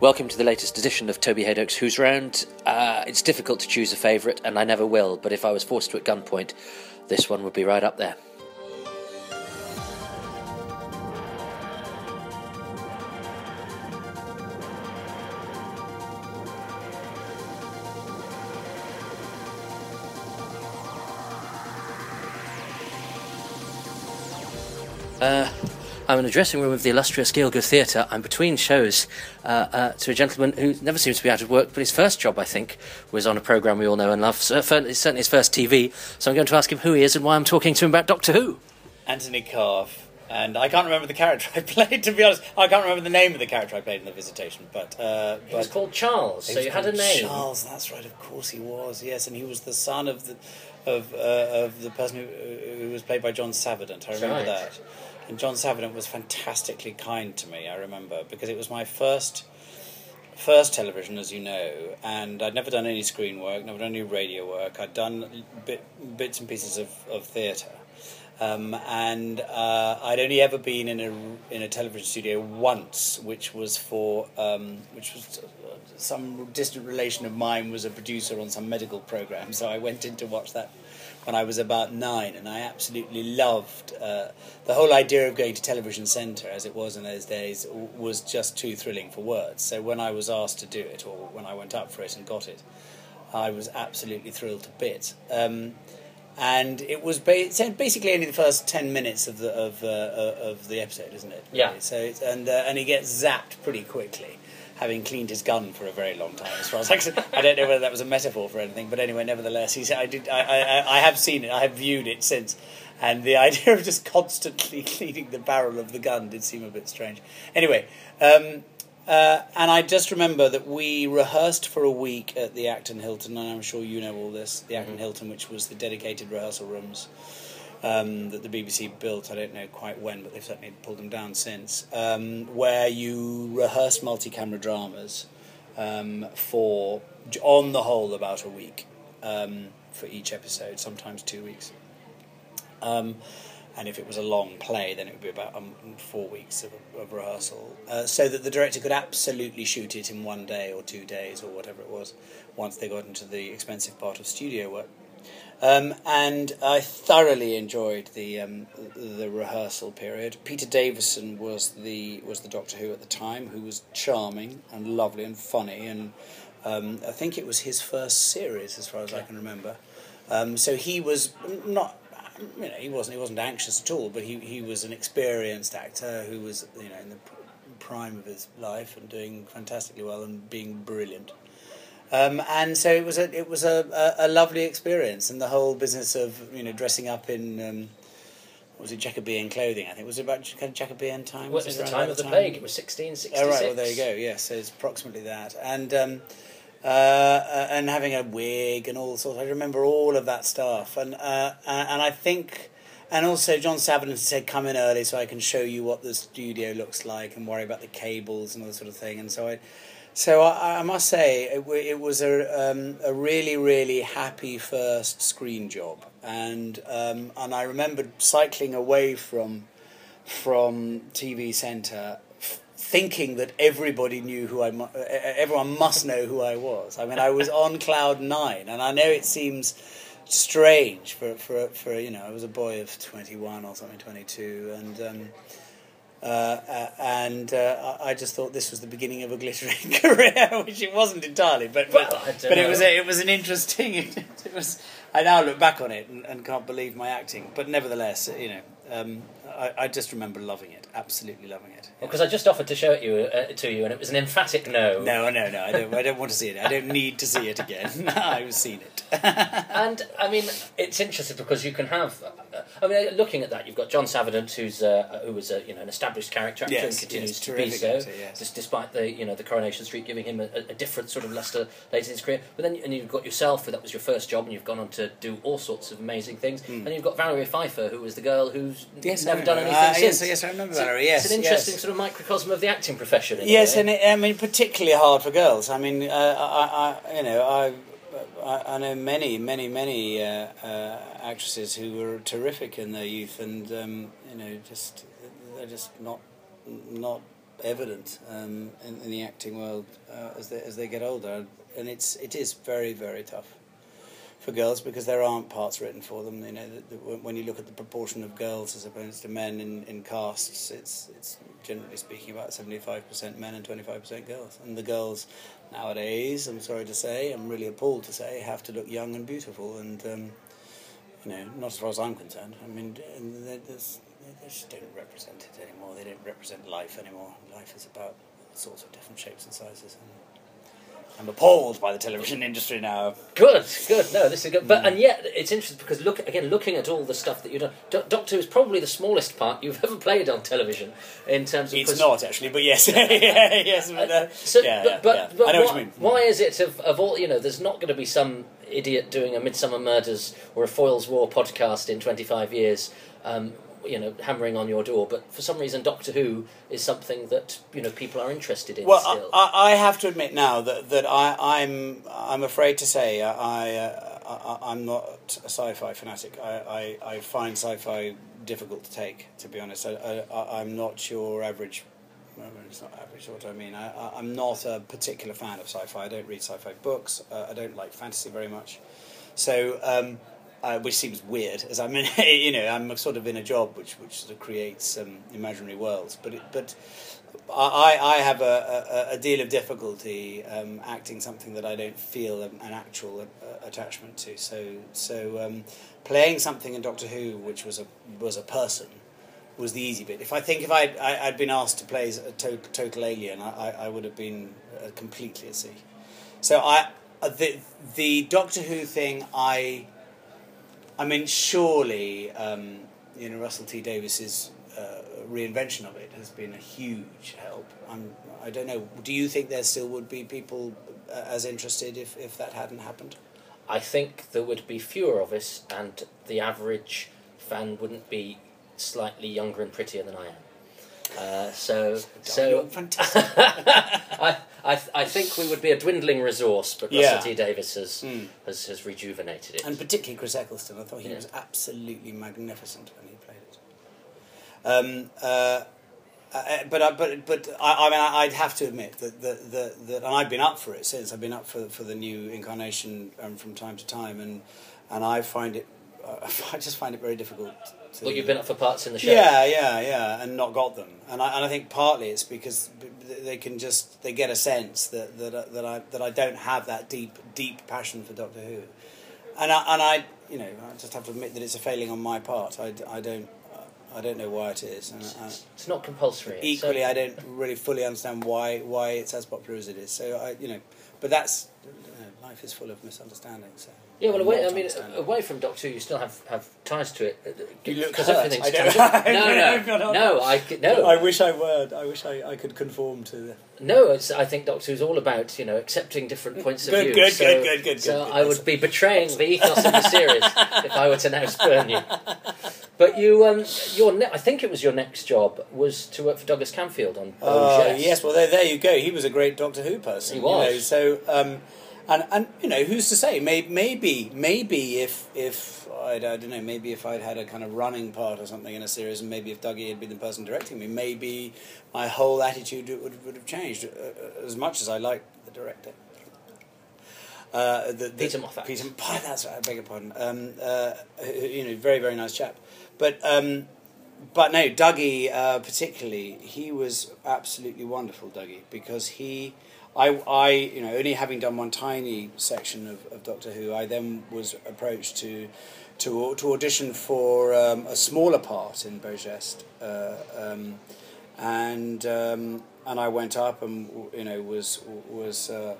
Welcome to the latest edition of Toby Hadoke's Who's Round. Uh, it's difficult to choose a favourite, and I never will, but if I was forced to at gunpoint, this one would be right up there. Uh, I'm in a dressing room of the illustrious Gielgud Theatre. I'm between shows uh, uh, to a gentleman who never seems to be out of work, but his first job, I think, was on a programme we all know and love. So, it's certainly his first TV. So I'm going to ask him who he is and why I'm talking to him about Doctor Who. Anthony Calf. And I can't remember the character I played, to be honest. I can't remember the name of the character I played in The Visitation, but... Uh, he was called Charles, so you had a name. Charles, that's right, of course he was, yes. And he was the son of the of, uh, of the person who, who was played by John Savident. I remember right. that. And John Savident was fantastically kind to me, I remember, because it was my first first television, as you know, and I'd never done any screen work, never done any radio work. I'd done bit, bits and pieces of, of theatre. Um, and uh, I'd only ever been in a in a television studio once, which was for um, which was uh, some distant relation of mine was a producer on some medical program. So I went in to watch that when I was about nine, and I absolutely loved uh, the whole idea of going to Television Centre, as it was in those days, was just too thrilling for words. So when I was asked to do it, or when I went up for it and got it, I was absolutely thrilled to bits. Um, and it was ba- basically only the first ten minutes of the of uh, of the episode, isn't it? Yeah. So and uh, and he gets zapped pretty quickly having cleaned his gun for a very long time. As far as I, I don't know whether that was a metaphor for anything, but anyway, nevertheless, he said I did. I, I, I have seen it. I have viewed it since, and the idea of just constantly cleaning the barrel of the gun did seem a bit strange. Anyway. Um, uh, and I just remember that we rehearsed for a week at the Acton Hilton, and I'm sure you know all this. The Acton mm-hmm. Hilton, which was the dedicated rehearsal rooms um, that the BBC built. I don't know quite when, but they've certainly pulled them down since. Um, where you rehearse multi-camera dramas um, for, on the whole, about a week um, for each episode. Sometimes two weeks. Um, and if it was a long play, then it would be about um, four weeks of, of rehearsal, uh, so that the director could absolutely shoot it in one day or two days or whatever it was, once they got into the expensive part of studio work. Um, and I thoroughly enjoyed the um, the rehearsal period. Peter Davison was the was the Doctor Who at the time, who was charming and lovely and funny, and um, I think it was his first series, as far as okay. I can remember. Um, so he was not. You know, he wasn't. He wasn't anxious at all, but he, he was an experienced actor who was, you know, in the prime of his life and doing fantastically well and being brilliant. Um, and so it was a it was a, a, a, lovely experience, and the whole business of you know dressing up in um, was it Jacobean clothing? I think was it about kind of Jacobean time. What was, the time of the time? plague? It was sixteen sixty six. Oh right, well there you go. Yes, so it's approximately that, and um, uh, uh, and having a wig and all sorts. I remember all of that stuff, and uh, and I think. And also, John Savident said, "Come in early so I can show you what the studio looks like, and worry about the cables and all that sort of thing." And so I, so I, I must say it, it was a um, a really really happy first screen job, and um, and I remembered cycling away from from TV Centre thinking that everybody knew who I everyone must know who I was. I mean, I was on cloud nine, and I know it seems strange for for for you know I was a boy of twenty one or something, twenty two, and. Um, uh, uh, and uh, I just thought this was the beginning of a glittering career, which it wasn't entirely, but but, well, but it was a, it was an interesting. It, was. I now look back on it and, and, can't believe my acting, but nevertheless, you know, um, I, I, just remember loving it, absolutely loving it. Because well, I just offered to show it you uh, to you, and it was an emphatic no. No, no, no. I don't. I don't want to see it. I don't need to see it again. I've seen it. and I mean, it's interesting because you can have. Uh, I mean, looking at that, you've got John Savident, who's uh, who was a you know an established character actor yes, and continues yes, to be so, actor, yes. just despite the you know the Coronation Street giving him a, a different sort of luster later in his career. But then and you've got yourself, that was your first job, and you've gone on to do all sorts of amazing things. Mm. And you've got Valerie Fyfer, who was the girl who's yes, never done anything uh, since. Yes, yes, I remember so Valerie. Yes, it's an interesting sort of microcosm of the acting profession. yes, and it, I mean particularly hard for girls. I mean, uh, I, I, you know, I. I, I know many, many, many uh, uh, actresses who were terrific in their youth, and um, you know, just they're just not not evident um, in, in, the acting world uh, as they as they get older, and it's it is very very tough for girls because there aren't parts written for them. You know, the, the, when you look at the proportion of girls as opposed to men in, in casts, it's it's generally speaking about seventy five percent men and twenty five percent girls. And the girls nowadays, I'm sorry to say, I'm really appalled to say, have to look young and beautiful. And um, you know, not as far as I'm concerned. I mean, they, they just don't represent it anymore. They don't represent life anymore. Life is about all sorts of different shapes and sizes. And, I'm appalled by the television industry now. Good, good. No, this is good. But and yet it's interesting because look again, looking at all the stuff that you've done. Do- Doctor Who is probably the smallest part you've ever played on television in terms of. It's not actually, but yes, yes. But, uh, so, yeah, but, but, yeah. but I know why, what you mean. Why is it of, of all you know? There's not going to be some idiot doing a Midsomer Murders or a Foyle's War podcast in 25 years. Um, you know hammering on your door, but for some reason Doctor Who is something that you know people are interested in. Well, still. I, I have to admit now that that I, I'm I'm afraid to say I, uh, I am not a sci-fi fanatic. I, I, I find sci-fi difficult to take. To be honest, I, I am not your average. It's not average. What do I mean, I, I, am not a particular fan of sci-fi. I don't read sci-fi books. Uh, I don't like fantasy very much. So. Um, uh, which seems weird, as I'm in, you know, I'm sort of in a job which which sort of creates um, imaginary worlds. But it, but I I have a, a, a deal of difficulty um, acting something that I don't feel an, an actual attachment to. So so um, playing something in Doctor Who which was a was a person was the easy bit. If I think if I'd, I, would i had been asked to play a to, total alien, I, I would have been uh, completely at sea. So I uh, the the Doctor Who thing I I mean, surely, um, you know, Russell T Davies's uh, reinvention of it has been a huge help. I'm, I don't know. Do you think there still would be people uh, as interested if, if that hadn't happened? I think there would be fewer of us, and the average fan wouldn't be slightly younger and prettier than I am. Uh, so, so fantastic. I, I, I think we would be a dwindling resource, but Russell yeah. T Davies has, mm. has has rejuvenated it, and particularly Chris Eccleston. I thought he yeah. was absolutely magnificent when he played it. Um, uh, uh, but uh, but but I, I mean I'd have to admit that that, that that and I've been up for it since I've been up for for the new incarnation um, from time to time and and I find it I just find it very difficult well, you've been up for parts in the show. Yeah, yeah, yeah, and not got them. And I, and I think partly it's because they can just they get a sense that that uh, that I that I don't have that deep deep passion for Doctor Who, and I and I you know I just have to admit that it's a failing on my part. I, I don't. Uh, I don't know why it is. And I, it's not compulsory. Equally, so. I don't really fully understand why why it's as popular as it is. So I, you know, but that's life is full of misunderstandings. So. Yeah, well, away, I mean, away from Doctor Who, you still have, have ties to it because everything's I don't, no, no, no, I no. I wish I were. I wish I, I could conform to. The... No, it's, I think Doctor Who's all about you know accepting different points of good, view. Good, so, good, good, good. So good, I would be betraying the ethos of the series if I were to now spurn you. But you, um, your ne- I think it was your next job was to work for Douglas Camfield on. Oh uh, yes, well there, there you go. He was a great Doctor Who person. He was. You know, so. Um, and and you know who's to say maybe maybe maybe if if I'd, I don't know maybe if I'd had a kind of running part or something in a series and maybe if Dougie had been the person directing me maybe my whole attitude would would have changed uh, uh as much as I like the director. Uh, the, the, Peter Moffatt. Peter, that's right, I beg your pardon. Um, uh, you know, very very nice chap, but. Um, but no, Dougie uh, particularly, he was absolutely wonderful, Dougie, because he I, I, you know, only having done one tiny section of, of Doctor Who, I then was approached to to, to audition for um, a smaller part in Beau Geste, uh, um, and um, and I went up and you know was was uh,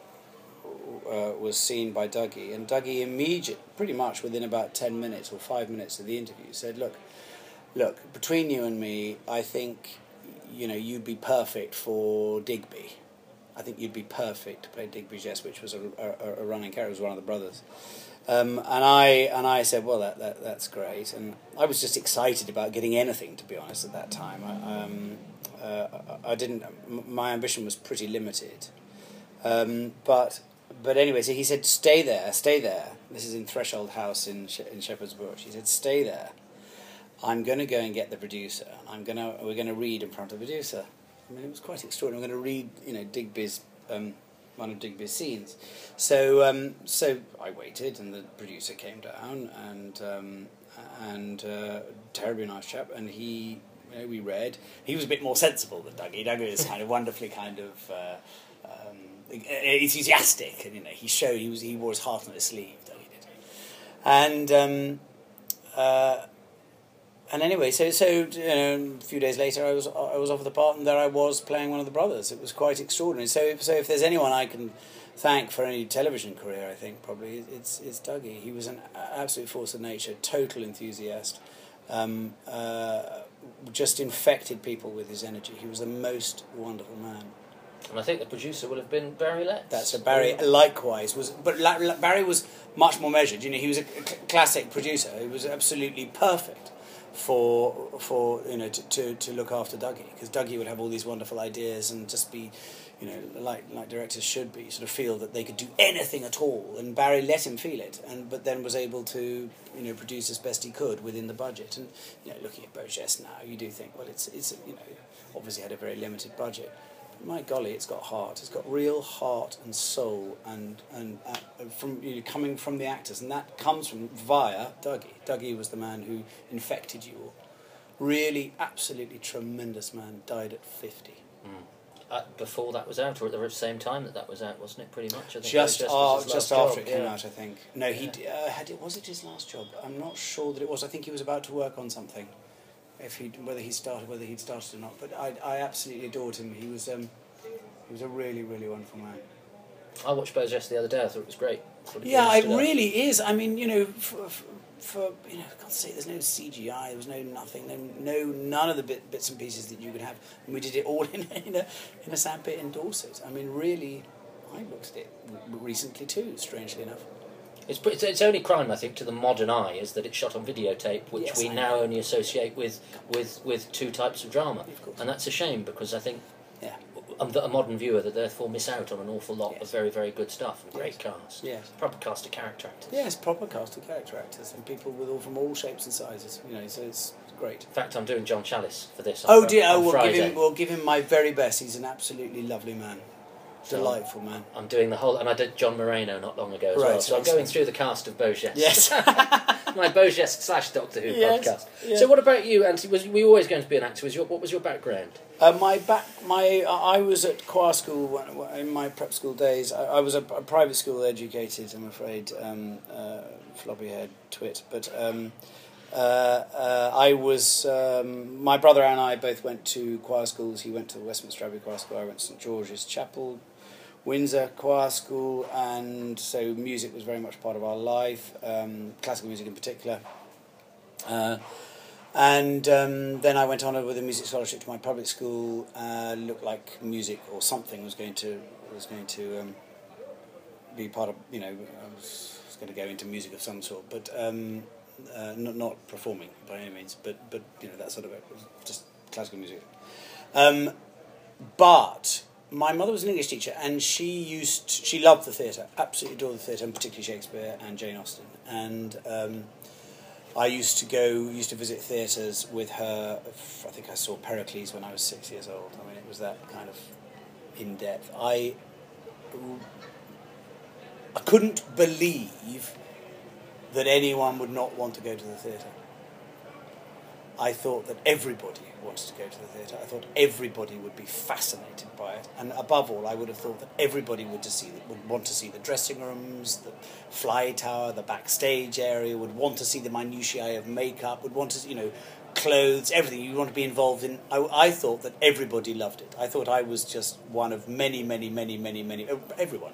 uh, was seen by Dougie, and Dougie immediately, pretty much within about ten minutes or five minutes of the interview, said, "Look, look, between you and me, I think you know you'd be perfect for Digby." I think you'd be perfect to play Digby Geste, which was a, a, a running character, was one of the brothers. Um, and I and I said, well, that, that that's great, and I was just excited about getting anything, to be honest, at that time. I, um, uh, I didn't. My ambition was pretty limited, um, but but anyway, so he said, stay there, stay there. This is in Threshold House in in Shepherd's Bush. He said, stay there. I'm going to go and get the producer. I'm going to we're going to read in front of the producer. I mean, it was quite extraordinary. I'm going to read, you know, Digby's um, one of Digby's scenes. So, um, so I waited, and the producer came down, and um, and uh, terribly nice chap, and he, you know, we read. He was a bit more sensible than Dougie. Dougie was kind of wonderfully kind of. Uh, um, enthusiastic, and you know he showed he was he wore his heart on his sleeve. Dougie did, and um, uh, and anyway, so so you know, a few days later, I was I was off the part, and there I was playing one of the brothers. It was quite extraordinary. So so if there's anyone I can thank for any television career, I think probably it's it's Dougie. He was an absolute force of nature, total enthusiast, um, uh, just infected people with his energy. He was the most wonderful man. And I think the producer would have been Barry Letts. That's a Barry. Likewise was, but Barry was much more measured. You know, he was a classic producer. He was absolutely perfect for for you know to, to, to look after Dougie because Dougie would have all these wonderful ideas and just be you know like like directors should be sort of feel that they could do anything at all. And Barry let him feel it and but then was able to you know produce as best he could within the budget. And you know looking at Beau now you do think well it's it's you know obviously had a very limited budget my golly, it's got heart. It's got real heart and soul, and and uh, from you know, coming from the actors, and that comes from via Dougie. Dougie was the man who infected you all. Really, absolutely tremendous man. Died at fifty. Mm. Uh, before that was out, or at the same time that that was out, wasn't it? Pretty much. I think just uh, just after job, it came yeah. out, I think. No, he yeah. uh, had it. Was it his last job? I'm not sure that it was. I think he was about to work on something if he whether he started whether he'd started or not. But I I absolutely adored him. He was um, he was a really really wonderful man. I watched Beau Geste the other day. I thought it was great. Yeah, it really is. I mean, you know, for, for you know, God's sake, there's no CGI. There was no nothing. No, no none of the bit, bits and pieces that you could have. And we did it all in, in a in a sandpit in Dorset. I mean, really, I looked at it recently too. Strangely enough. It's, it's, it's only crime, I think, to the modern eye is that it's shot on videotape, which yes, we I now know. only associate with, with, with two types of drama. Of and that's a shame because I think yeah. a modern viewer that therefore miss out on an awful lot yes. of very, very good stuff and great yes. cast. Yes. Proper cast of character actors. Yes, proper cast of character actors and people with all from all shapes and sizes. You know, so it's great. In fact, I'm doing John Challis for this. oh dear! Oh, we'll give him. We'll give him my very best. He's an absolutely lovely man. Delightful man. I'm doing the whole, and I did John Moreno not long ago as right, well. So I'm going through the cast of Beau Yes. My Beau slash Doctor Who yes, podcast. Yeah. So what about you, Anthony? Was were you always going to be an actor? Was your what was your background? Uh, my back, my I was at choir school when, in my prep school days. I, I was a, a, private school educated. I'm afraid, um, uh, floppy head twit, but. Um, uh, uh, I was um, my brother and I both went to choir schools. He went to the Westminster Abbey Choir School. I went to St George's Chapel, Windsor Choir School, and so music was very much part of our life, um, classical music in particular. Uh, and um, then I went on with a music scholarship to my public school. Uh, looked like music or something was going to was going to um, be part of you know I was, was, going to go into music of some sort, but um, uh, not not performing by any means, but but you know that sort of just classical music. Um, but my mother was an English teacher, and she used she loved the theatre, absolutely adored the theatre, and particularly Shakespeare and Jane Austen. And um, I used to go, used to visit theatres with her. I think I saw Pericles when I was six years old. I mean, it was that kind of in depth. I I couldn't believe that anyone would not want to go to the theatre. I thought that everybody wanted to go to the theatre. I thought everybody would be fascinated by it, and above all, I would have thought that everybody would to see would want to see the dressing rooms, the fly tower, the backstage area. Would want to see the minutiae of makeup. Would want to, you know, clothes, everything. You want to be involved in. I, I thought that everybody loved it. I thought I was just one of many, many, many, many, many. Everyone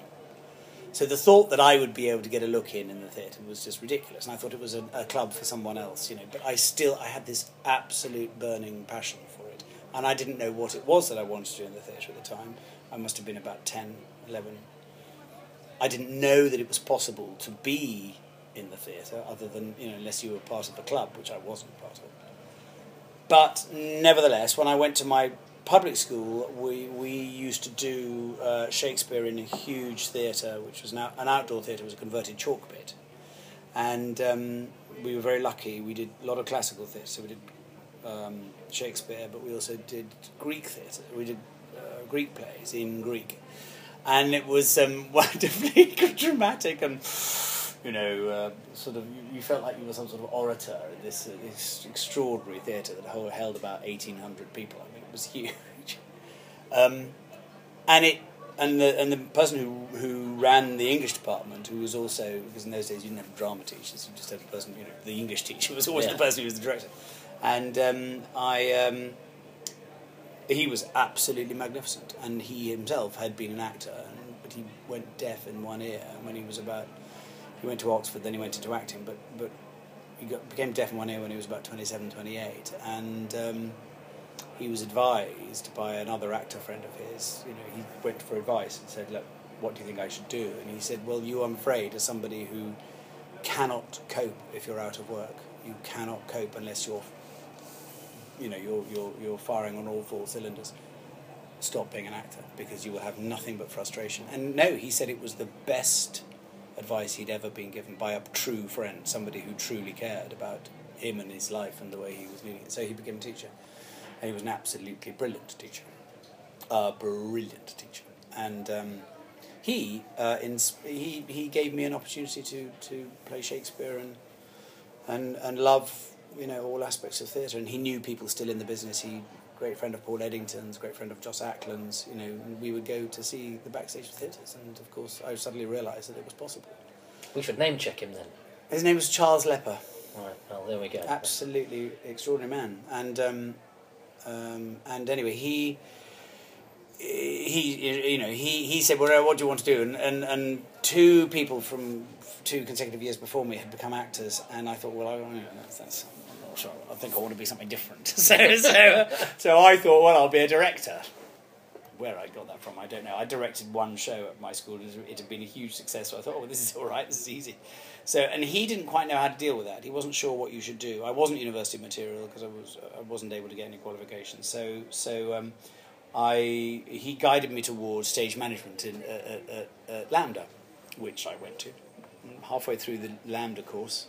so the thought that I would be able to get a look in in the theatre was just ridiculous, and I thought it was a, a, club for someone else, you know. But I still I had this absolute burning passion for it, and I didn't know what it was that I wanted to do in the theatre at the time. I must have been about 10, 11. I didn't know that it was possible to be in the theatre, other than you know, unless you were part of the club, which I wasn't part of. But nevertheless, when I went to my public school, we, we used to do uh, Shakespeare in a huge theatre, which was out, an outdoor theatre, was a converted chalk pit. And um, we were very lucky. We did a lot of classical theatre. So we did um, Shakespeare, but we also did Greek theatre. We did uh, Greek plays in Greek, and it was um, wonderfully dramatic and you know, uh, sort of, you, you, felt like you were some sort of orator in this, uh, this extraordinary theatre that held about 1,800 people. I it was huge. Um, and it and the and the person who who ran the English department, who was also because in those days you didn't have drama teachers, you just had the person, you know, the English teacher was always yeah. the person who was the director, and um, I. Um, he was absolutely magnificent, and he himself had been an actor, and, but he went deaf in one ear when he was about he went to Oxford, then he went into acting, but but he got, became deaf in one ear when he was about 27, 28, and um, he was advised by another actor friend of his. You know, he went for advice and said, "Look, what do you think I should do?" And he said, "Well, you, I'm afraid, as somebody who cannot cope if you're out of work. You cannot cope unless you're, you know, you're you're you're firing on all four cylinders." Stop being an actor because you will have nothing but frustration. And no, he said it was the best advice he'd ever been given by a true friend, somebody who truly cared about him and his life and the way he was leading it. So he became a teacher, and he was an absolutely brilliant teacher, a brilliant teacher, and um, he uh, he he gave me an opportunity to to play Shakespeare and and and love you know all aspects of theatre, and he knew people still in the business. He great friend of Paul Eddington's, great friend of Joss Ackland's. You know, we would go to see the backstage of theatres, and of course, I suddenly realised that it was possible. We should name check him then. His name was Charles Lepper. Right. Well, there we go. Absolutely extraordinary man, and um, um, and anyway, he he you know he he said, "Well, what do you want to do?" And and, and two people from two consecutive years before me had become actors, and I thought, well, I, you know, that's, that's sure, I think I want to be something different. so, so, so I thought, well, I'll be a director. Where I got that from, I don't know. I directed one show at my school. and It had been a huge success, so I thought, oh, well, this is all right. This is easy. So, and he didn't quite know how to deal with that. He wasn't sure what you should do. I wasn't university material because I was I wasn't able to get any qualifications. So, so um, I he guided me towards stage management in uh, uh, LAMDA, which I went to. Halfway through the LAMDA course,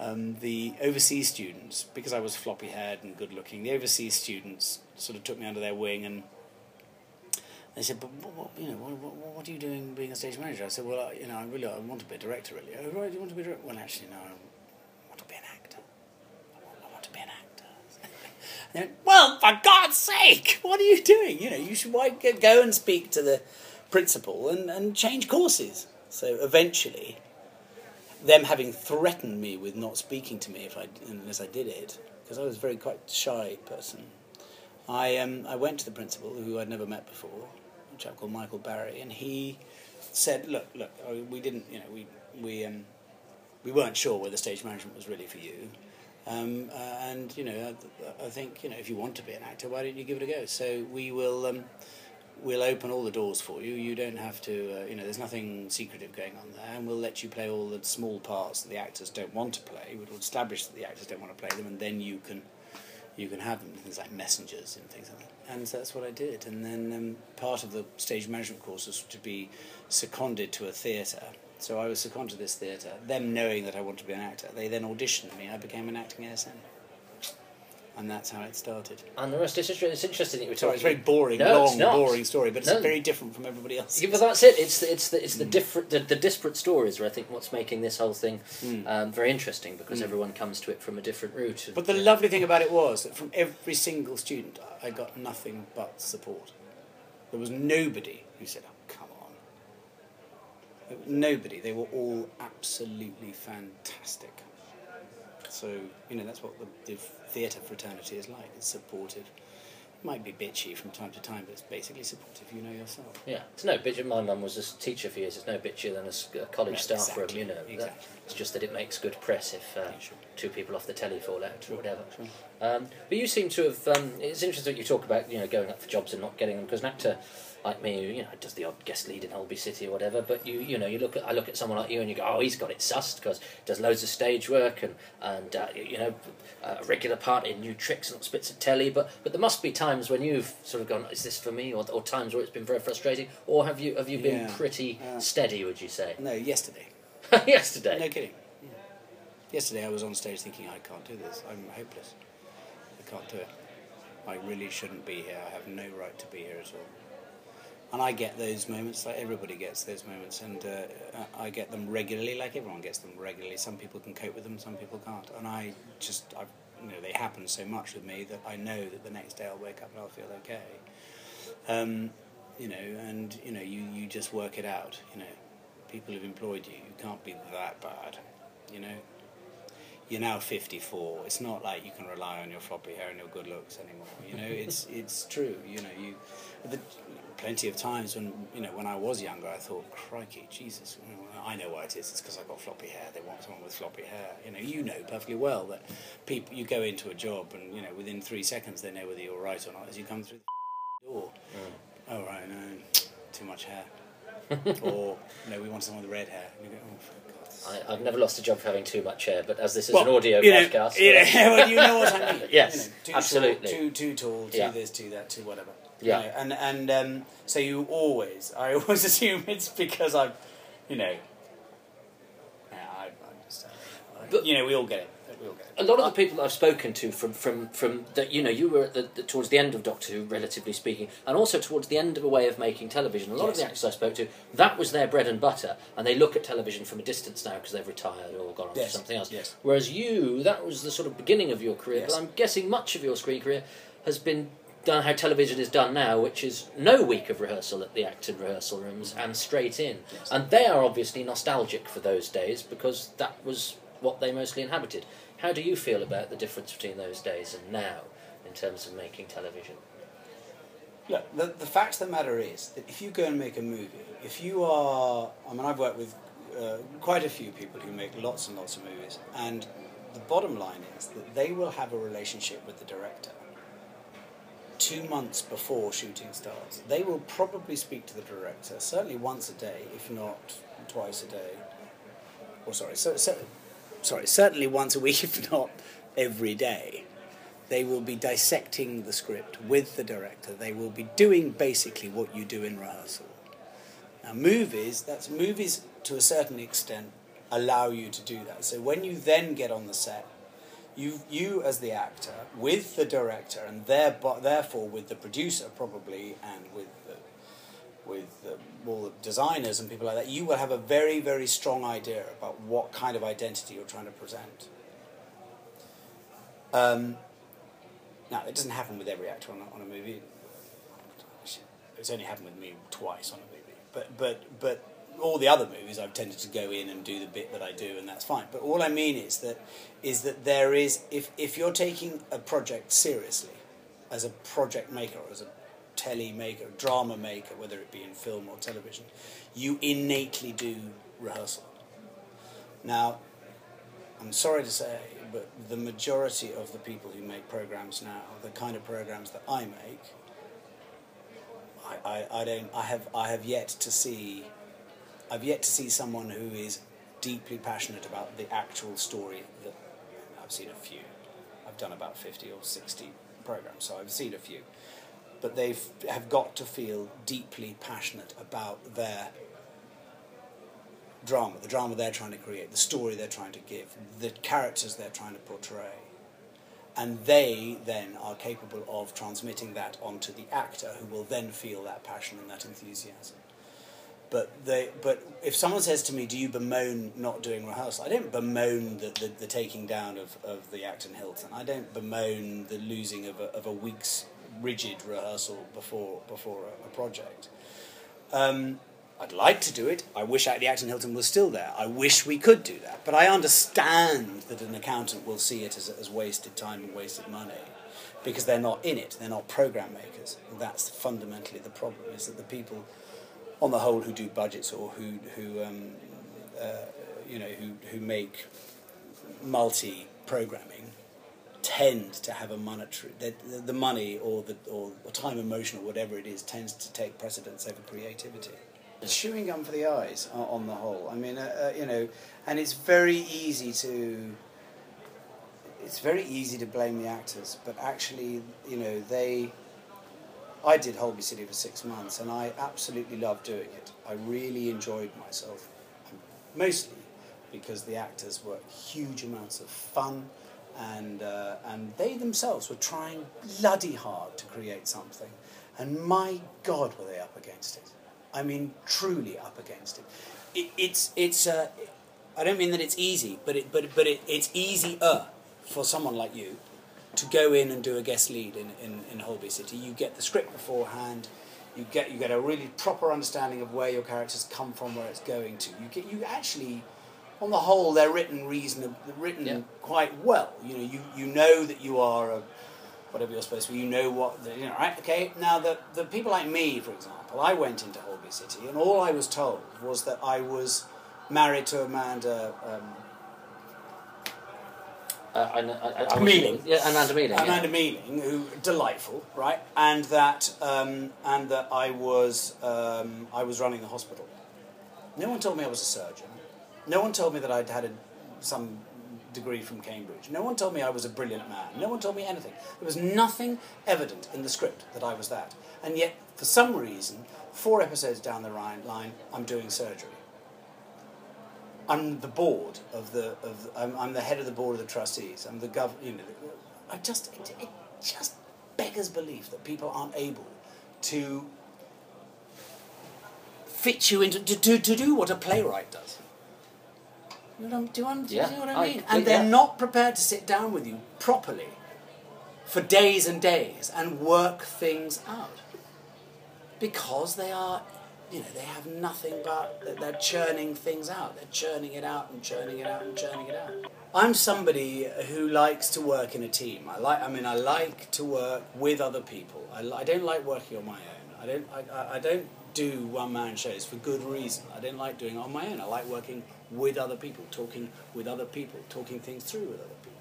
um, the overseas students, because I was floppy haired and good looking, the overseas students sort of took me under their wing and they said, "But what, what you know, what, what, what, are you doing being a stage manager?" I said, "Well, I, you know, I really I want to be a director. Really, oh, right, you want to be a director? Well, actually, no, I want to be an actor. I want, I want to be an actor." They went, well, for God's sake, what are you doing? You know, you should why, go and speak to the principal and, and change courses. So eventually, them having threatened me with not speaking to me if I unless I did it because I was a very quite shy person. I um, I went to the principal who I'd never met before, a chap called Michael Barry, and he said, "Look, look, we didn't, you know, we we um, we weren't sure whether stage management was really for you." Um, uh, and you know, I, I, think you know if you want to be an actor, why don't you give it a go? So we will um, we'll open all the doors for you. You don't have to, uh, you know, there's nothing secretive going on there, and we'll let you play all the small parts that the actors don't want to play. We'll establish that the actors don't want to play them, and then you can, you can have them things like messengers and things like that. And that's what I did. And then um, part of the stage management course was to be seconded to a theatre. So I was seconded to this theatre. Them knowing that I wanted to be an actor, they then auditioned me. I became an acting ASM and that's how it started. And the rest, it's, it's interesting that you were talking. It's very boring, no, long, boring story, but it's no. very different from everybody else. Yeah, but that's it. It's the, it's the it's the mm. different the, the disparate stories are I think what's making this whole thing mm. um, very interesting because mm. everyone comes to it from a different route. But the lovely thing about it was that from every single student, I got nothing but support. There was nobody who said, "Oh, come on." Nobody. They were all absolutely fantastic. So you know that's what the, the theatre fraternity is like. It's supportive. It might be bitchy from time to time, but it's basically supportive. You know yourself. Yeah, it's no bitchy. My mum was a teacher for years. It's no bitchier than a, college yeah, staff exactly, room. You know, exactly. it's just that it makes good press if uh, yeah, sure. two people off the telly fall out sure, or whatever. Sure. Um, but you seem to have. Um, it's interesting that you talk about you know going up for jobs and not getting them because an actor like me, you know, does the odd guest lead in Holby City or whatever. But you, you know, you look at I look at someone like you and you go, oh, he's got it sussed because does loads of stage work and and uh, you know, a regular part in new tricks and bits of telly. But but there must be times when you've sort of gone, is this for me? Or, or times where it's been very frustrating. Or have you have you been yeah. pretty uh, steady? Would you say? No, yesterday. yesterday. No kidding. Yeah. Yesterday I was on stage thinking I can't do this. I'm hopeless. I can't do it. I really shouldn't be here. I have no right to be here at all. And I get those moments, like everybody gets those moments, and uh, I get them regularly, like everyone gets them regularly. Some people can cope with them, some people can't. And I just, I've, you know, they happen so much with me that I know that the next day I'll wake up and I'll feel okay. Um, you know, and you know, you, you just work it out. You know, people have employed you. You can't be that bad. You know, you're now 54. It's not like you can rely on your floppy hair and your good looks anymore. You know, it's it's true. You know, you the, plenty of times when you know when I was younger, I thought, crikey, Jesus, I know why it is. It's because I've got floppy hair. They want someone with floppy hair. You know, you know perfectly well that people you go into a job and you know within three seconds they know whether you're right or not as you come through the door. Mm. Oh right, no, too much hair. or no, we want someone with red hair. Go, oh, I, have never lost a job for having too much hair, but as this is well, an audio podcast, know, you, know, well, you know what I mean. yes, you know, too absolutely. Too, too tall, too yeah. this, too that, too whatever. Yeah, you know, and and um, so you always, I always assume it's because I've, you know, yeah, I, I understand. But, you know, we all get it a lot of the people that I've spoken to from from from that you know you were at the, the, towards the end of Doctor Who, relatively speaking, and also towards the end of a way of making television. A lot yes. of the actors I spoke to, that was their bread and butter, and they look at television from a distance now because they've retired or gone on yes. to something else. Yes. Whereas you, that was the sort of beginning of your career. But I'm guessing much of your screen career has been done how television is done now, which is no week of rehearsal at the acting rehearsal rooms and straight in. Yes. And they are obviously nostalgic for those days because that was what they mostly inhabited. How do you feel about the difference between those days and now in terms of making television? Look, the, the fact of the matter is that if you go and make a movie, if you are, I mean, I've worked with uh, quite a few people who make lots and lots of movies, and the bottom line is that they will have a relationship with the director two months before shooting starts. They will probably speak to the director, certainly once a day, if not twice a day. Or sorry, so, so sorry, certainly once a week, if not every day. They will be dissecting the script with the director. They will be doing basically what you do in rehearsal. Now, movies, that's movies to a certain extent allow you to do that. So when you then get on the set, you, you as the actor, with the director, and therefore with the producer probably, and with with the all the designers and people like that, you will have a very, very strong idea about what kind of identity you're trying to present. Um, now, it doesn't happen with every actor on a, on a movie. It's only happened with me twice on a movie. But, but, but all the other movies, I've tended to go in and do the bit that I do, and that's fine. But all I mean is that, is that there is, if, if you're taking a project seriously, as a project maker or as a telly maker, drama maker, whether it be in film or television, you innately do rehearsal. Now, I'm sorry to say, but the majority of the people who make programs now, the kind of programs that I make, I, I, I don't I have I have yet to see I've yet to see someone who is deeply passionate about the actual story that I've seen a few. I've done about fifty or sixty programs, so I've seen a few but they have got to feel deeply passionate about their drama, the drama they're trying to create, the story they're trying to give, the characters they're trying to portray. And they then are capable of transmitting that onto the actor, who will then feel that passion and that enthusiasm. But they, but if someone says to me, "Do you bemoan not doing rehearsal?" I don't bemoan the, the, the taking down of, of the Acton Hilton. I don't bemoan the losing of a, of a week's rigid rehearsal before before a, a project. Um, I'd like to do it. I wish the Acton Hilton was still there. I wish we could do that. But I understand that an accountant will see it as, as wasted time and wasted money because they're not in it. They're not program makers. And that's fundamentally the problem, is that the people, on the whole, who do budgets or who, who um, uh, you know, who, who make multi-programming tend to have a monetary the, the money or the or, or time emotion or whatever it is tends to take precedence over creativity chewing gum for the eyes on the whole i mean uh, uh, you know and it's very easy to it's very easy to blame the actors but actually you know they I did Holby City for six months and I absolutely loved doing it. I really enjoyed myself, mostly because the actors were huge amounts of fun and uh, and they themselves were trying bloody hard to create something, and my God, were they up against it? I mean, truly up against it. it it's it's. Uh, I don't mean that it's easy, but it but but it, it's easier for someone like you to go in and do a guest lead in, in, in Holby City. You get the script beforehand. You get you get a really proper understanding of where your characters come from, where it's going to. You get you actually on the whole, they're written reasonably, written yeah. quite well. You know, you, you know that you are a, whatever you're supposed to be. You know what the, you know, right? Okay. Now the the people like me, for example, I went into Holby City, and all I was told was that I was married to Amanda. Um, uh, I, I, I Mealing, yeah, Amanda Mealing, Amanda yeah. Mealing, who delightful, right? And that, um, and that I was, um, I was running the hospital. No one told me I was a surgeon. No one told me that I'd had a, some degree from Cambridge. No one told me I was a brilliant man. No one told me anything. There was nothing evident in the script that I was that. And yet, for some reason, four episodes down the line, I'm doing surgery. I'm the board of the of I'm, I'm the head of the board of the trustees. I'm the gov. You know, I just it, it just beggars belief that people aren't able to fit you into to, to, to do what a playwright does. You know, do you, yeah, what I oh, mean? I, and they're yeah. not prepared to sit down with you properly for days and days and work things out because they are, you know, they have nothing but they're churning things out. They're churning it out and churning it out and churning it out. I'm somebody who likes to work in a team. I like. I mean, I like to work with other people. I, I don't like working on my own. I don't. I, I don't do one man shows for good reason. I didn't like doing it on my own. I like working with other people, talking with other people, talking things through with other people.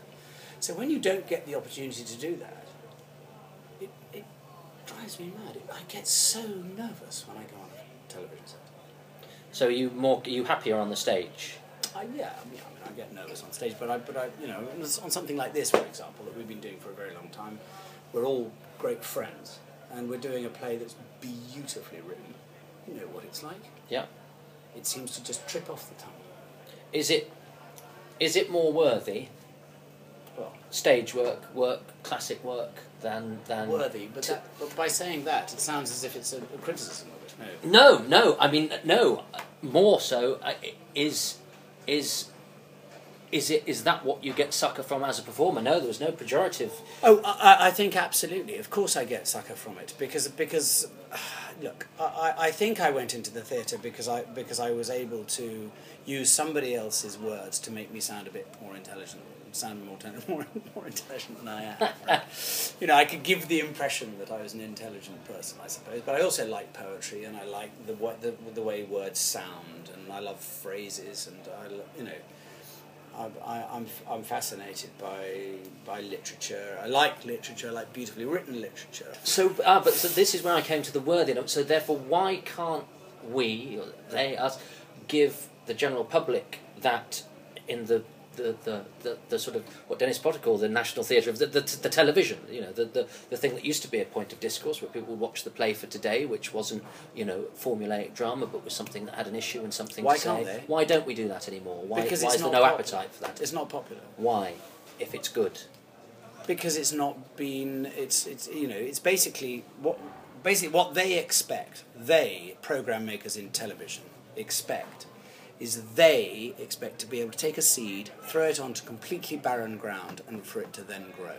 So when you don't get the opportunity to do that, it, it drives me mad. I get so nervous when I go on a television set. So are you more are you happier on the stage? Uh, I, yeah, I mean, I get nervous on stage, but I, but I, you know, on something like this, for example, that we've been doing for a very long time, we're all great friends, and we're doing a play that's beautifully written. You know what it's like. Yeah. It seems to just trip off the tongue. Is it is it more worthy? Well, stage work, work, classic work than than worthy. But, that, but by saying that, it sounds as if it's a, a criticism of it. No. no, no. I mean, no. More so uh, is is is it is that what you get succour from as a performer? No, there was no pejorative. Oh, I, I think absolutely. Of course, I get succour from it because because look, I, I think I went into the theatre because I because I was able to use somebody else's words to make me sound a bit more intelligent, sound more more, more intelligent than I am. Right? you know, I could give the impression that I was an intelligent person, I suppose. But I also like poetry, and I like the the the way words sound, and I love phrases, and I you know. I, I, I'm I'm fascinated by by literature. I like literature. I like beautifully written literature. So, ah, but so this is where I came to the word. So, therefore, why can't we, they, us, give the general public that in the the, the, the, the, sort of what Dennis Potter called the national theatre of the, the, the, television, you know, the, the, the thing that used to be a point of discourse where people would watch the play for today, which wasn't, you know, formulaic drama, but was something that had an issue and something why to say. They? Why don't we do that anymore? Why, because why is there no pop- appetite for that? It's not popular. Why, if it's good? Because it's not been, it's, it's you know, it's basically what, basically what they expect, they, program makers in television, expect is they expect to be able to take a seed, throw it onto completely barren ground, and for it to then grow.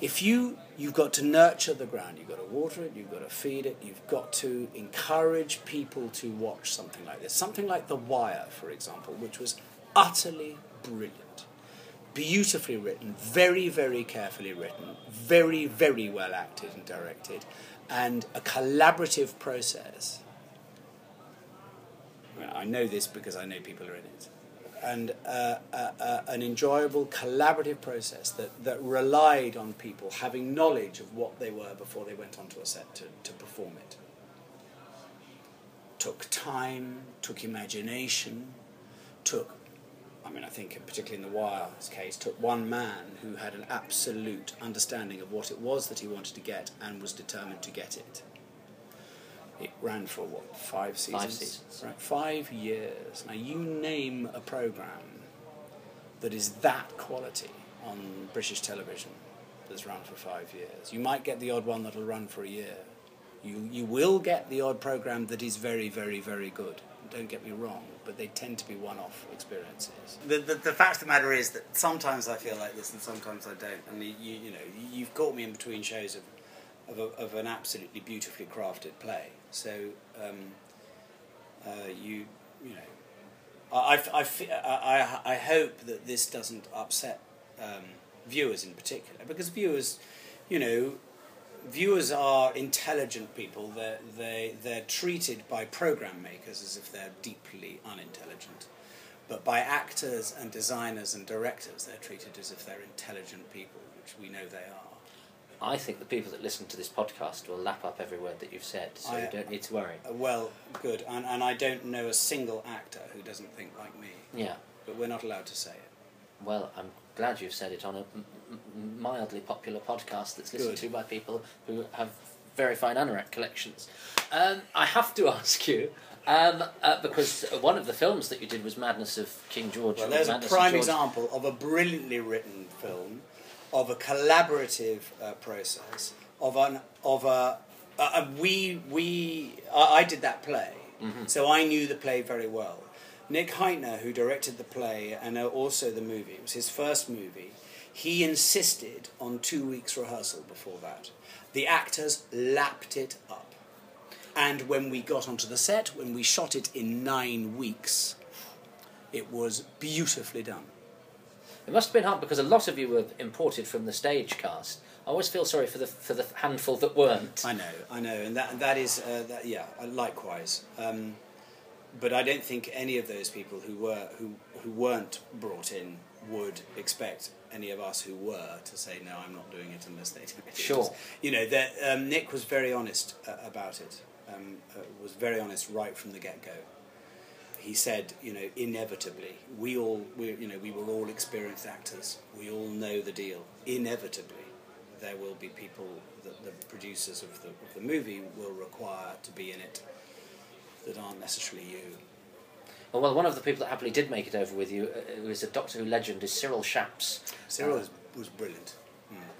If you you've got to nurture the ground, you've got to water it, you've got to feed it, you've got to encourage people to watch something like this. Something like The Wire, for example, which was utterly brilliant. Beautifully written, very, very carefully written, very, very well acted and directed, and a collaborative process I know this because I know people are in it. And uh, uh, uh, an enjoyable collaborative process that, that relied on people having knowledge of what they were before they went onto a set to, to perform it. Took time, took imagination, took, I mean, I think particularly in the Wire's case, took one man who had an absolute understanding of what it was that he wanted to get and was determined to get it it ran for what five seasons? Five seasons. Right, five years. Now you name a program that is that quality, on British television that's run for five years. You might get the odd one that'll run for a year. You, you will get the odd program that is very, very, very good. Don't get me wrong, but they tend to be one off experiences. The, the, the, fact of the matter is that sometimes I feel like this and sometimes I don't. And you, you know, you've caught me in between shows of, of, a, of an absolutely beautifully crafted play. So um, uh, you, you know, I, I, I, I, hope that this doesn't upset um, viewers in particular, because viewers, you know, viewers are intelligent people. They're, they, they're treated by program makers as if they're deeply unintelligent. But by actors and designers and directors, they're treated as if they're intelligent people, which we know they are. I think the people that listen to this podcast will lap up every word that you've said, so I, you don't need to worry. Uh, well, good. And, and I don't know a single actor who doesn't think like me. Yeah. But we're not allowed to say it. Well, I'm glad you've said it on a mildly popular podcast that's listened Good. to by people who have very fine anorak collections. Um, I have to ask you. Um, uh, because one of the films that you did was Madness of King George. Well, there's Madness a prime example of a brilliantly written film, of a collaborative uh, process, of an of a, we we I did that play, mm-hmm. so I knew the play very well. Nick Hytner, who directed the play and also the movie, it was his first movie. He insisted on two weeks' rehearsal before that. The actors lapped it up. And when we got onto the set, when we shot it in nine weeks, it was beautifully done. It must have been hard because a lot of you were imported from the stage cast. I always feel sorry for the for the handful that weren't. I know, I know, and that that is uh, that, yeah. Likewise, um, but I don't think any of those people who were who who weren't brought in would expect any of us who were to say no, I'm not doing it unless they do it. Sure. you know, that um, Nick was very honest uh, about it. Um, uh, was very honest right from the get go. He said, you know, inevitably, we all, we, you know, we were all experienced actors. We all know the deal. Inevitably, there will be people that the producers of the, of the movie will require to be in it that aren't necessarily you. Well, one of the people that happily did make it over with you, uh, who is a Doctor Who legend, is Cyril Shaps. Cyril uh, was brilliant.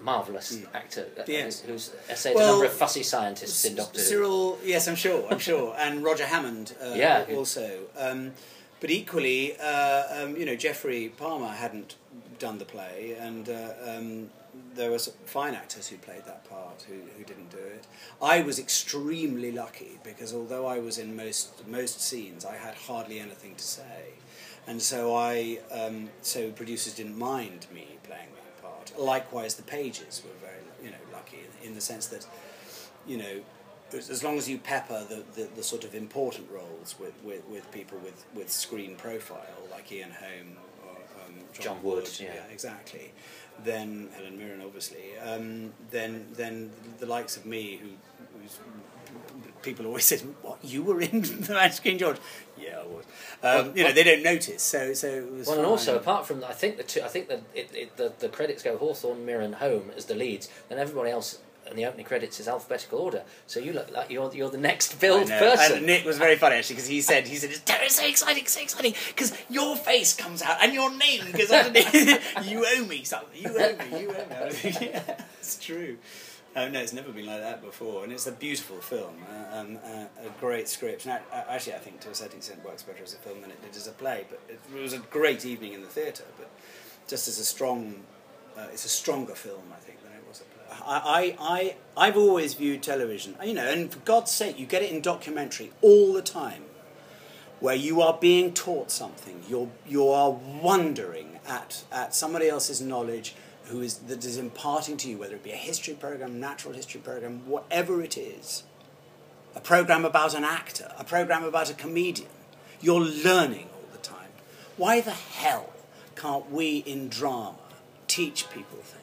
Marvellous mm. actor, uh, yes. who's essayed well, a number of fussy scientists in Doctor Cyril, Who. yes, I'm sure, I'm sure. and Roger Hammond uh, yeah. also. Um, but equally, uh, um, you know, Geoffrey Palmer hadn't done the play, and uh, um, there were fine actors who played that part who, who didn't do it. I was extremely lucky because although I was in most most scenes, I had hardly anything to say, and so I um, so producers didn't mind me playing that Likewise, the pages were very you know lucky in, in the sense that you know as long as you pepper the, the, the, sort of important roles with, with, with people with, with screen profile like Ian Holm or um, John, John Wood, Wood yeah. yeah. exactly then Helen Mirren, obviously, um, then then the likes of me, who who's, people always said, "What you were in the Magic King George?" Yeah, I was. Um, well, you know, they don't notice. So so it was. Well, fine. and also apart from, that, I think the two, I think that it, it, the the credits go Hawthorne, Mirren, Holm as the leads, and everybody else and the opening credits is alphabetical order. So you look like you're you're the next billed person. And Nick was very funny actually because he said he said it's so exciting, so exciting because your face comes out and your name goes underneath. you owe me something. You owe me. You owe me. yeah, it's true. Oh, no, it's never been like that before, and it's a beautiful film, uh, um, uh, a great script. And actually, I think to a certain extent works better as a film than it did as a play. But it, was a great evening in the theatre. But just as a strong, uh, it's a stronger film, I think, than it was a play. I, I, I, I've always viewed television, you know, and for God's sake, you get it in documentary all the time, where you are being taught something, you're, you are wondering at, at somebody else's knowledge who is, that is imparting to you, whether it be a history program, natural history program, whatever it is, a program about an actor, a program about a comedian. You're learning all the time. Why the hell can't we in drama teach people things?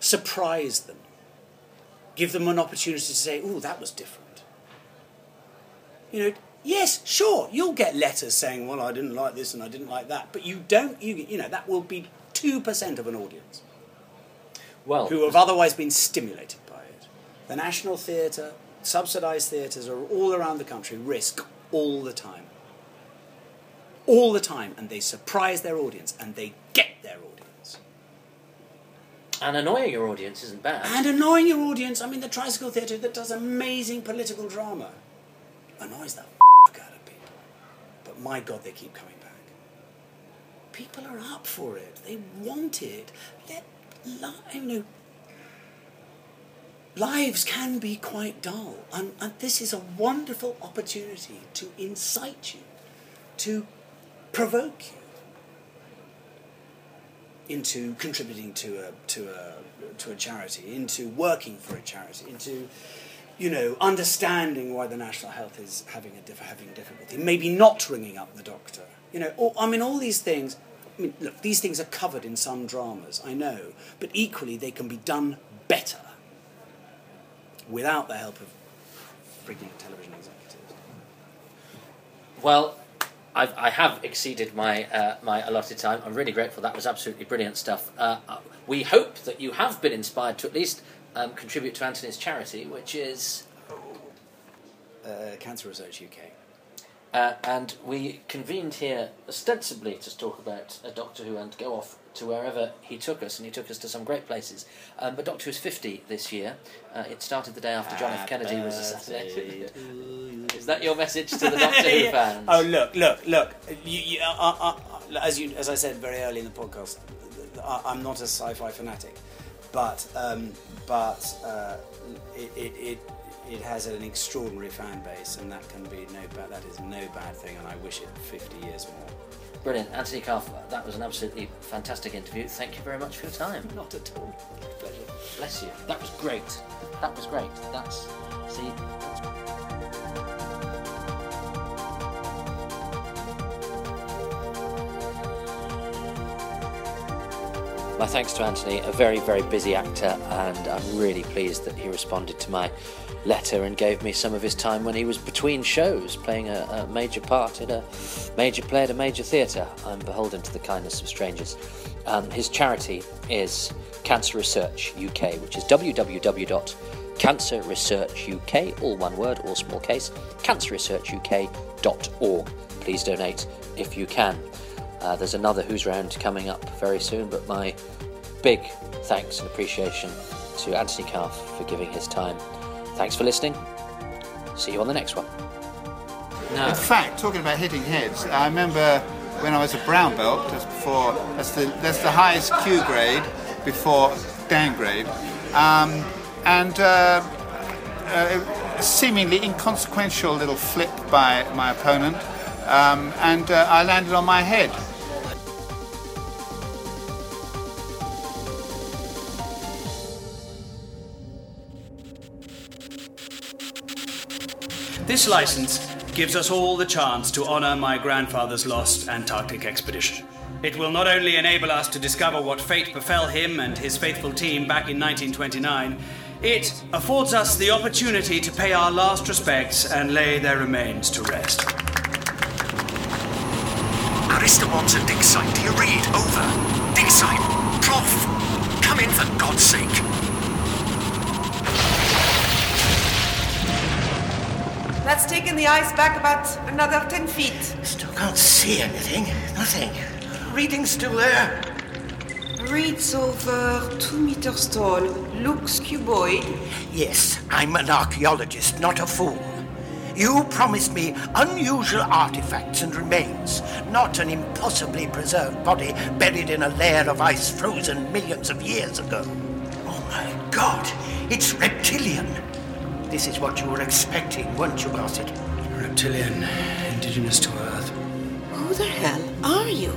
surprise them, give them an opportunity to say, oh, that was different. You know, yes, sure, you'll get letters saying, well, I didn't like this and I didn't like that, but you don't, you, you know, that will be 2% of an audience well, who have otherwise been stimulated by it. The National Theatre, subsidised theatres are all around the country, risk all the time. All the time, and they surprise their audience and they get their audience. And annoying your audience isn't bad. And annoying your audience. I mean, the Tricycle Theatre that does amazing political drama annoys the f out of people. But my God, they keep coming. People are up for it. They want it. Let, you know, lives can be quite dull. And, and this is a wonderful opportunity to incite you, to provoke you into contributing to a, to a, to a charity, into working for a charity, into you know, understanding why the national health is having a diff- having difficulty, maybe not ringing up the doctor, you know, or, I mean, all these things. I mean, look, these things are covered in some dramas, I know, but equally they can be done better without the help of freaking television executives. Well, I've, I have exceeded my uh, my allotted time. I'm really grateful. That was absolutely brilliant stuff. Uh, we hope that you have been inspired to at least um, contribute to Anthony's charity, which is uh, Cancer Research UK. Uh, and we convened here ostensibly to talk about a Doctor Who and go off to wherever he took us, and he took us to some great places. Um, but Doctor Who's 50 this year. Uh, it started the day after John F. Kennedy was assassinated. Is that your message to the Doctor Who yeah. fans? Oh, look, look, look. You, you, uh, uh, uh, as, you, as I said very early in the podcast, I'm not a sci-fi fanatic, but um, but uh, it, it, it it has an extraordinary fan base, and that can be no bad. That is no bad thing, and I wish it 50 years more. Brilliant, Anthony Calf. That was an absolutely fantastic interview. Thank you very much for your time. Not at all. Pleasure. Bless you. That was great. That was great. That's see. My thanks to Anthony, a very, very busy actor, and I'm really pleased that he responded to my letter and gave me some of his time when he was between shows, playing a, a major part in a major play at a major theatre. I'm beholden to the kindness of strangers. Um, his charity is Cancer Research UK, which is www.cancerresearchuk, all one word, all small case, cancerresearchuk.org. Please donate if you can. Uh, there's another Who's Round coming up very soon, but my big thanks and appreciation to Anthony Calf for giving his time. Thanks for listening. See you on the next one. No. In fact, talking about hitting heads, I remember when I was a brown belt, just before that's the that's the highest kyu grade before dan grade, um, and uh, a seemingly inconsequential little flip by my opponent, um, and uh, I landed on my head. This license gives us all the chance to honor my grandfather's lost Antarctic expedition. It will not only enable us to discover what fate befell him and his faithful team back in 1929, it affords us the opportunity to pay our last respects and lay their remains to rest. Arista Watson, Dick Site, do you read? Over. Dick Site, Prof, come in for God's sake. That's taken the ice back about another 10 feet. Still can't see anything. Nothing. Reading's still there. Reads over two meters tall. Looks cuboid. Yes, I'm an archaeologist, not a fool. You promised me unusual artifacts and remains, not an impossibly preserved body buried in a layer of ice frozen millions of years ago. Oh my god, it's reptilian. This is what you were expecting, weren't you, Gossett? Reptilian, indigenous to Earth. Who the hell are you?